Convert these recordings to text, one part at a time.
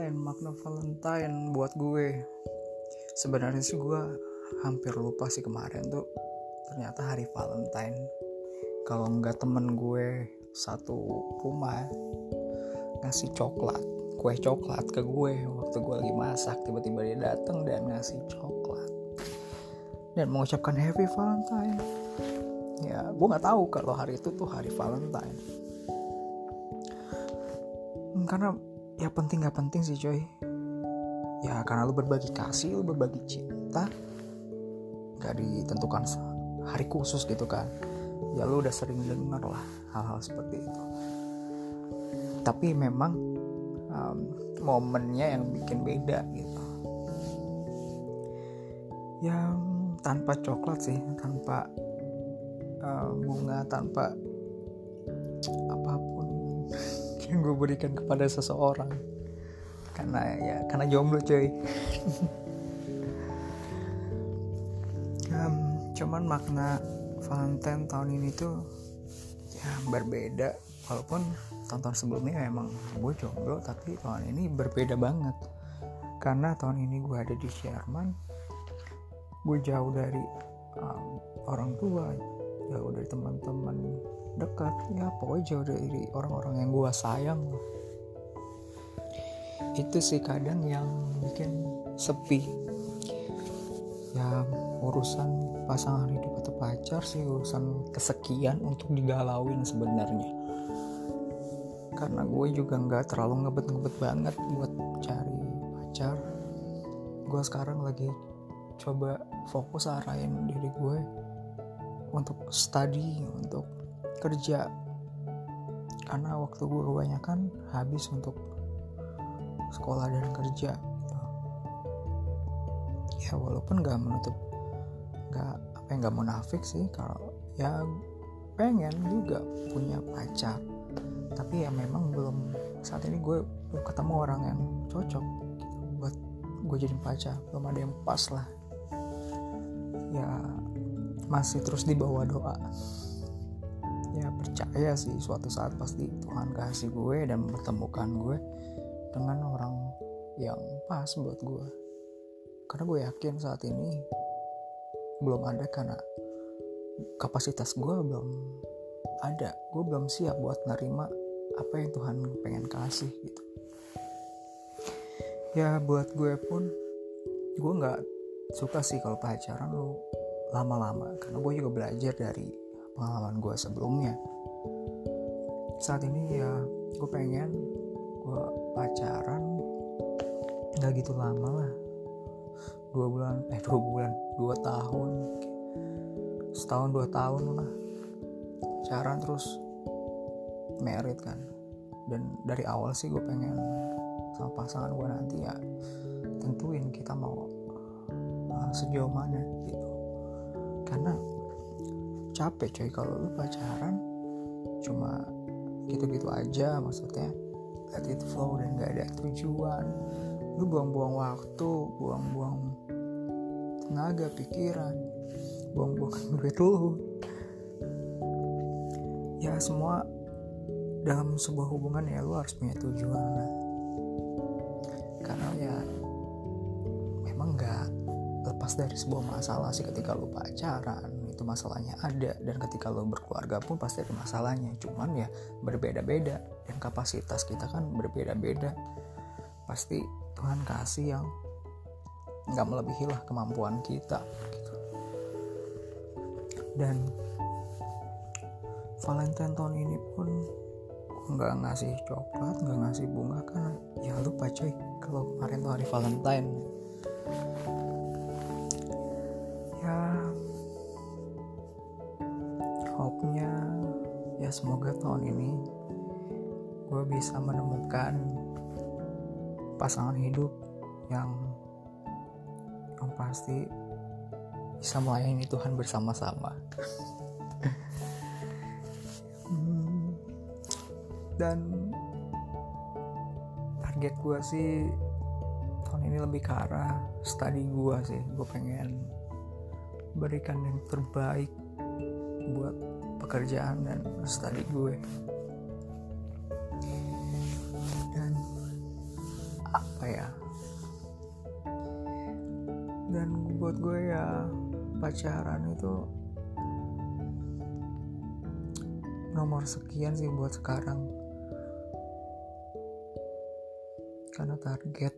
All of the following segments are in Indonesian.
Valentine makna Valentine buat gue. Sebenarnya sih gue hampir lupa sih kemarin tuh ternyata hari Valentine. Kalau nggak temen gue satu rumah ngasih coklat kue coklat ke gue. Waktu gue lagi masak tiba-tiba dia datang dan ngasih coklat. Dan mengucapkan Happy Valentine. Ya gue nggak tahu kalau hari itu tuh hari Valentine. Karena ya penting nggak penting sih coy. Ya karena lu berbagi kasih lu berbagi cinta nggak ditentukan hari khusus gitu kan. Ya lu udah sering dengar lah hal-hal seperti itu. Tapi memang um, momennya yang bikin beda gitu. Ya tanpa coklat sih tanpa uh, bunga tanpa apa pun yang gue berikan kepada seseorang. Karena ya karena jomblo cuy. Um, cuman makna Valentine tahun ini tuh ya berbeda. Walaupun tahun-tahun sebelumnya memang gue jomblo tapi tahun ini berbeda banget. Karena tahun ini gue ada di Sherman gue jauh dari um, orang tua jauh dari teman-teman dekat. Ya pokoknya jauh dari orang-orang yang gue sayang. Itu sih kadang yang bikin sepi. Ya urusan pasangan hidup atau pacar sih urusan kesekian untuk digalauin sebenarnya. Karena gue juga nggak terlalu ngebet-ngebet banget buat cari pacar. Gue sekarang lagi coba fokus arahin diri gue untuk study untuk kerja. Karena waktu gue kebanyakan habis untuk sekolah dan kerja gitu. ya walaupun gak menutup gak apa yang gak munafik sih kalau ya pengen juga punya pacar. Tapi ya memang belum saat ini gue belum ketemu orang yang cocok buat gue jadi pacar. Belum ada yang pas lah. Ya masih terus di bawah doa. Ya percaya sih suatu saat pasti Tuhan kasih gue dan mempertemukan gue dengan orang yang pas buat gue. Karena gue yakin saat ini belum ada karena kapasitas gue belum ada. Gue belum siap buat nerima apa yang Tuhan pengen kasih gitu. Ya buat gue pun gue nggak suka sih kalau pacaran lu lama-lama. Karena gue juga belajar dari pengalaman gue sebelumnya. Saat ini ya gue pengen gue pacaran. Nggak gitu lama lah. Dua bulan eh dua bulan dua tahun. Setahun dua tahun lah. Pacaran terus merit kan. Dan dari awal sih gue pengen sama pasangan gue nanti ya tentuin kita mau uh, sejauh mana gitu karena capek coy kalau lu pacaran. Cuma gitu-gitu aja maksudnya. Let it flow dan gak ada tujuan. Lu buang-buang waktu buang-buang tenaga pikiran buang-buang duit lu. Ya semua dalam sebuah hubungan ya lu harus punya tujuan. lah dari sebuah masalah sih ketika lu pacaran itu masalahnya ada. Dan ketika lu berkeluarga pun pasti ada masalahnya. Cuman ya berbeda-beda. Dan kapasitas kita kan berbeda-beda. Pasti Tuhan kasih yang nggak melebihi lah kemampuan kita gitu. dan Valentine tahun ini pun nggak ngasih coklat nggak ngasih bunga kan ya lupa coy. Kalau kemarin tuh hari Valentine ya hope-nya ya semoga tahun ini gue bisa menemukan pasangan hidup yang yang pasti bisa melayani Tuhan bersama-sama. Hmm, dan target gue sih tahun ini lebih ke arah study gue sih. Gue pengen berikan yang terbaik buat pekerjaan dan studi gue. Dan apa ya? Dan buat gue ya pacaran itu nomor sekian sih buat sekarang. Karena target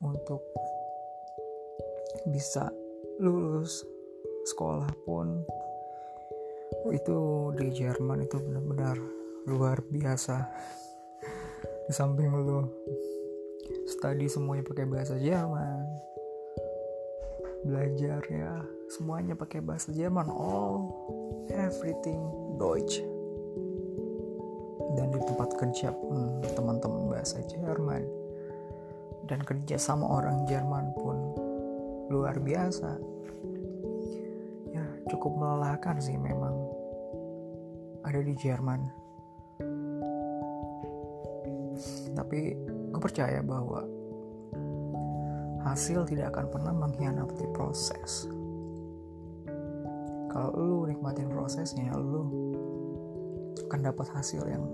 untuk bisa lulus sekolah pun itu di Jerman itu benar-benar luar biasa. Di samping lu study semuanya pakai bahasa Jerman belajar ya semuanya pakai bahasa Jerman all everything Deutsch. Dan di tempat kerja pun teman-teman bahasa Jerman. Dan kerja sama orang Jerman pun luar biasa. Ya cukup melelahkan sih memang. Ada di Jerman. Tapi gue percaya bahwa hasil tidak akan pernah mengkhianati proses. Kalau lu nikmatin prosesnya lu akan dapat hasil yang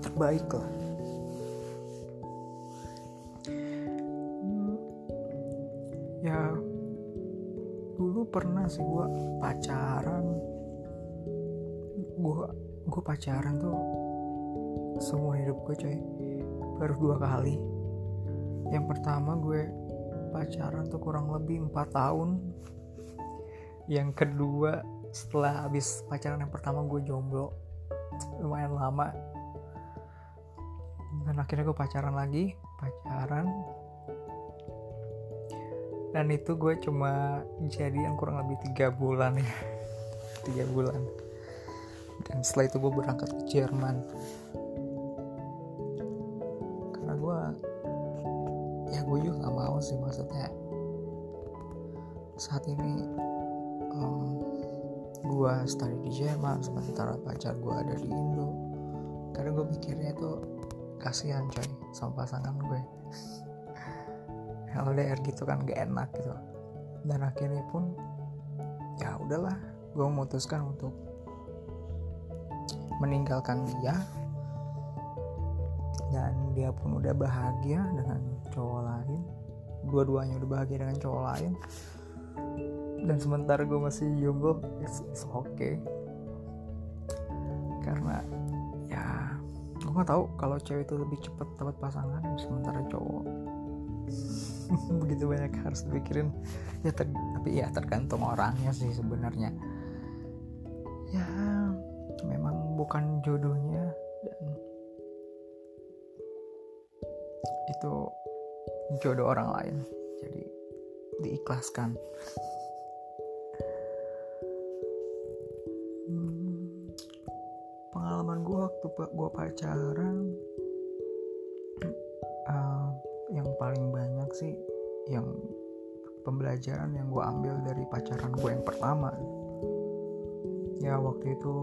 terbaik lah sih gue pacaran. Gue gue pacaran tuh semua hidup gue coy. Baru dua kali. Yang pertama gue pacaran tuh kurang lebih empat tahun. Yang kedua setelah habis pacaran yang pertama gue jomblo. Lumayan lama. Dan akhirnya gue pacaran lagi pacaran dan itu gue cuma jadian kurang lebih tiga bulan ya. Tiga bulan. Dan setelah itu gue berangkat ke Jerman. Gue juga gak mau sih maksudnya. Saat ini um, gue study di Jerman sementara pacar gue ada di Indo. Karena gue pikirnya itu kasihan coy sama pasangan gue LDR gitu kan gak enak gitu. Dan akhirnya pun ya udahlah gue memutuskan untuk meninggalkan dia. Dan dia pun udah bahagia dengan cowok lain. Dua-duanya udah bahagia dengan cowok lain. Dan sementara gue masih jomblo it's, it's okay. Karena ya gue nggak tahu kalau cewek itu lebih cepat dapat pasangan sementara cowok begitu banyak harus dipikirin. Ya ter, tapi ya tergantung orangnya sih sebenarnya. Ya memang bukan jodohnya dan itu jodoh orang lain. Jadi diikhlaskan. Hmm, pengalaman gue waktu gue pacaran uh, yang paling sih yang pembelajaran yang gue ambil dari pacaran gue yang pertama. Ya waktu itu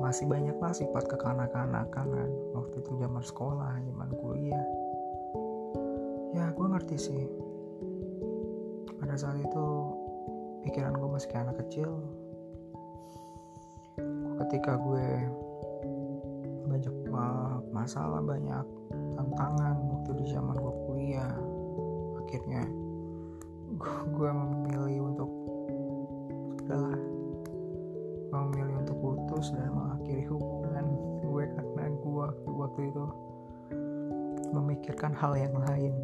masih banyak lah sifat kekanak-kanakan kan. Waktu itu zaman sekolah zaman kuliah. Ya gue ngerti sih. Pada saat itu pikiran gue masih kayak anak kecil. Ketika gue banyak masalah banyak tantangan waktu di zaman gue kuliah akhirnya gue, memilih untuk gue memilih untuk putus dan mengakhiri hubungan gue karena gue waktu itu memikirkan hal yang lain.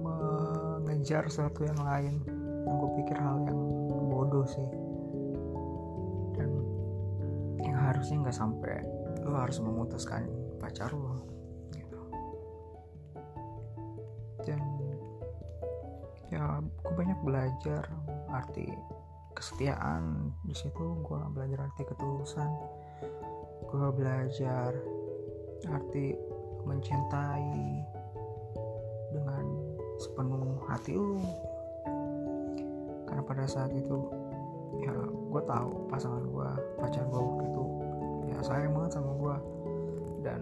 Mengejar sesuatu yang lain yang gue pikir hal yang bodoh sih. Dan yang harusnya nggak sampai lo harus memutuskan pacar lo gitu. Dan ya gue banyak belajar arti kesetiaan. Di situ gue belajar arti ketulusan. Gue belajar arti mencintai sepenuh hati lu. Karena pada saat itu ya gue tahu pasangan gue pacar gue waktu itu ya sayang banget sama gue dan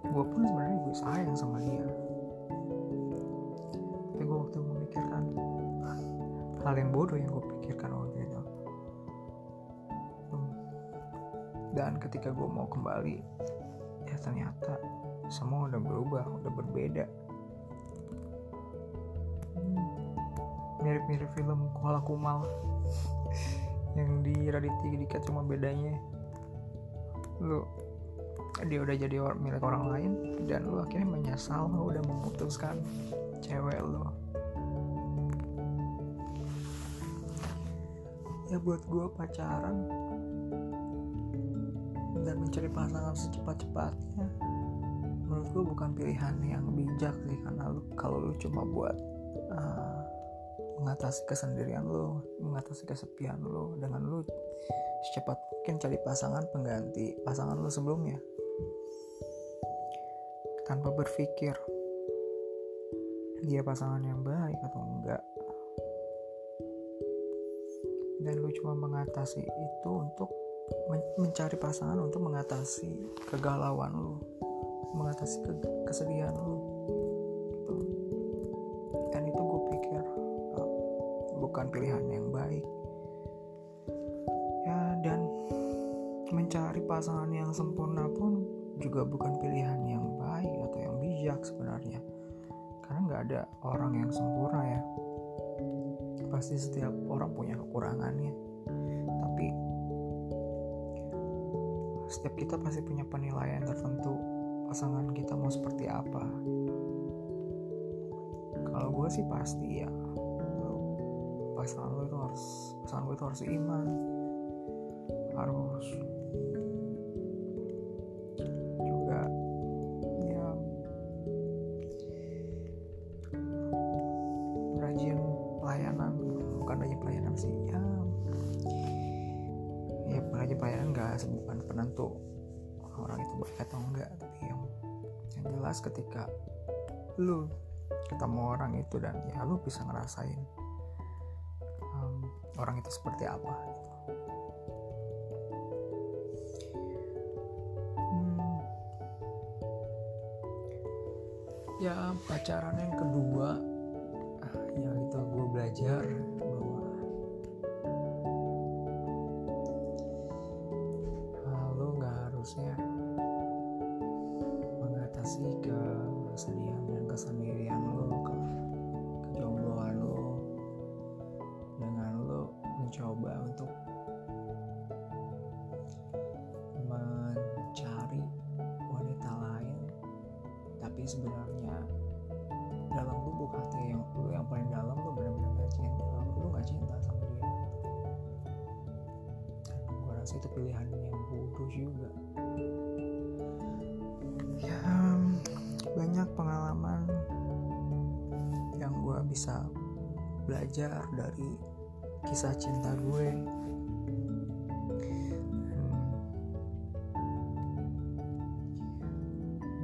gue pun sebenarnya gue sayang sama dia. Tapi gue waktu memikirkan hal yang bodoh yang gue pikirkan waktu itu. Dan ketika gue mau kembali ya ternyata semua udah berubah udah berbeda. Mirip-mirip film Kuala Kumal yang di Raditya Dika cuma bedanya lu dia udah jadi milik orang lain dan lu akhirnya menyesal lu udah memutuskan cewek lu. Ya buat gue pacaran dan mencari pasangan secepat-cepatnya menurut gue bukan pilihan yang bijak sih karena lu kalau lu cuma buat uh, mengatasi kesendirian lu mengatasi kesepian lu dengan lu secepat mungkin cari pasangan pengganti pasangan lu sebelumnya tanpa berpikir. Dia pasangan yang baik atau enggak. Dan lu cuma mengatasi itu untuk men mencari pasangan untuk mengatasi kegalauan lu. Mengatasi ke kesedihan lu. Gitu. dan itu gue pikir uh, bukan pilihan yang baik. Ya dan mencari pasangan yang sempurna pun juga bukan pilihan yang bijak sebenarnya. Karena nggak ada orang yang sempurna ya. Pasti setiap orang punya kekurangannya. Tapi setiap kita pasti punya penilaian tertentu. Pasangan kita mau seperti apa. Kalau gue sih pasti ya. Pasangan lo itu harus pasangan gue itu harus iman. Harus bukan rajin pelayanan sih ya ya rajin pelayanan nggak bukan penentu orang itu baik atau enggak tapi yang yang jelas ketika lu ketemu orang itu dan ya lu bisa ngerasain um, orang itu seperti apa gitu. Hmm. ya pacaran yang kedua ah, ya itu gue belajar rasa itu pilihan yang bodoh juga. Ya banyak pengalaman yang gue bisa belajar dari kisah cinta gue.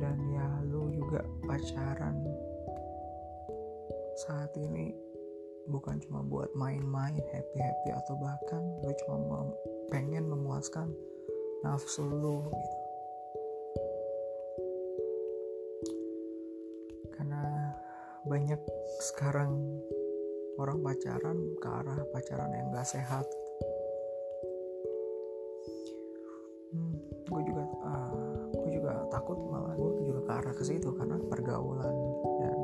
Dan ya lu juga pacaran saat ini bukan cuma buat main-main happy-happy atau bahkan lu cuma mem- pengen memuaskan nafsu lu gitu. Karena banyak sekarang orang pacaran ke arah pacaran yang gak sehat. Hmm, gue juga uh, gue juga takut malah gue juga ke arah ke situ karena pergaulan dan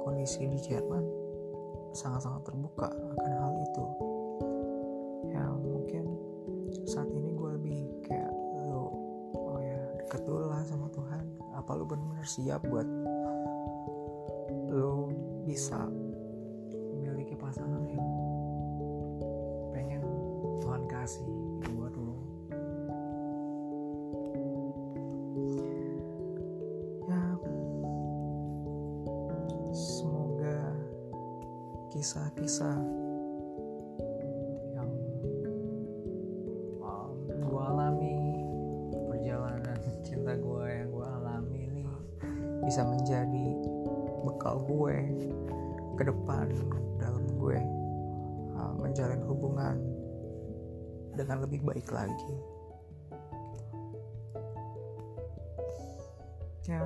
kondisi di Jerman sangat-sangat terbuka akan hal benar-benar siap buat lo bisa bisa menjadi bekal gue ke depan dalam gue uh, menjalin hubungan dengan lebih baik lagi. Ya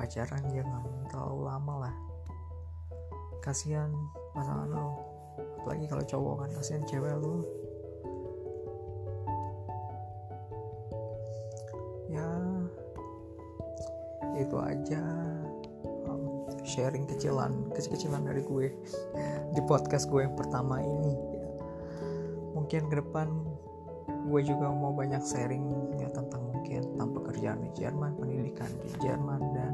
pacaran jangan terlalu lama lah. Kasihan pasangan lo. Apalagi kalau cowok kan kasihan cewek lo itu aja. Um, sharing kecilan kecil-kecilan dari gue di podcast gue yang pertama ini. Mungkin ke depan gue juga mau banyak sharing ya tentang mungkin tentang pekerjaan di Jerman pendidikan di Jerman dan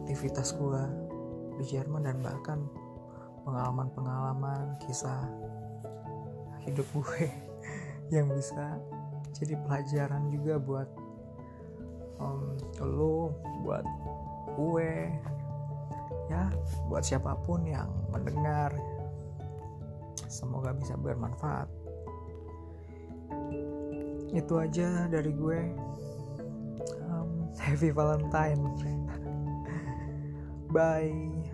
aktivitas gue di Jerman dan bahkan pengalaman-pengalaman kisah hidup gue yang bisa jadi pelajaran juga buat um, lo buat gue ya buat siapa pun yang mendengar. Semoga bisa bermanfaat. Itu aja dari gue. Um, happy valentine. Bye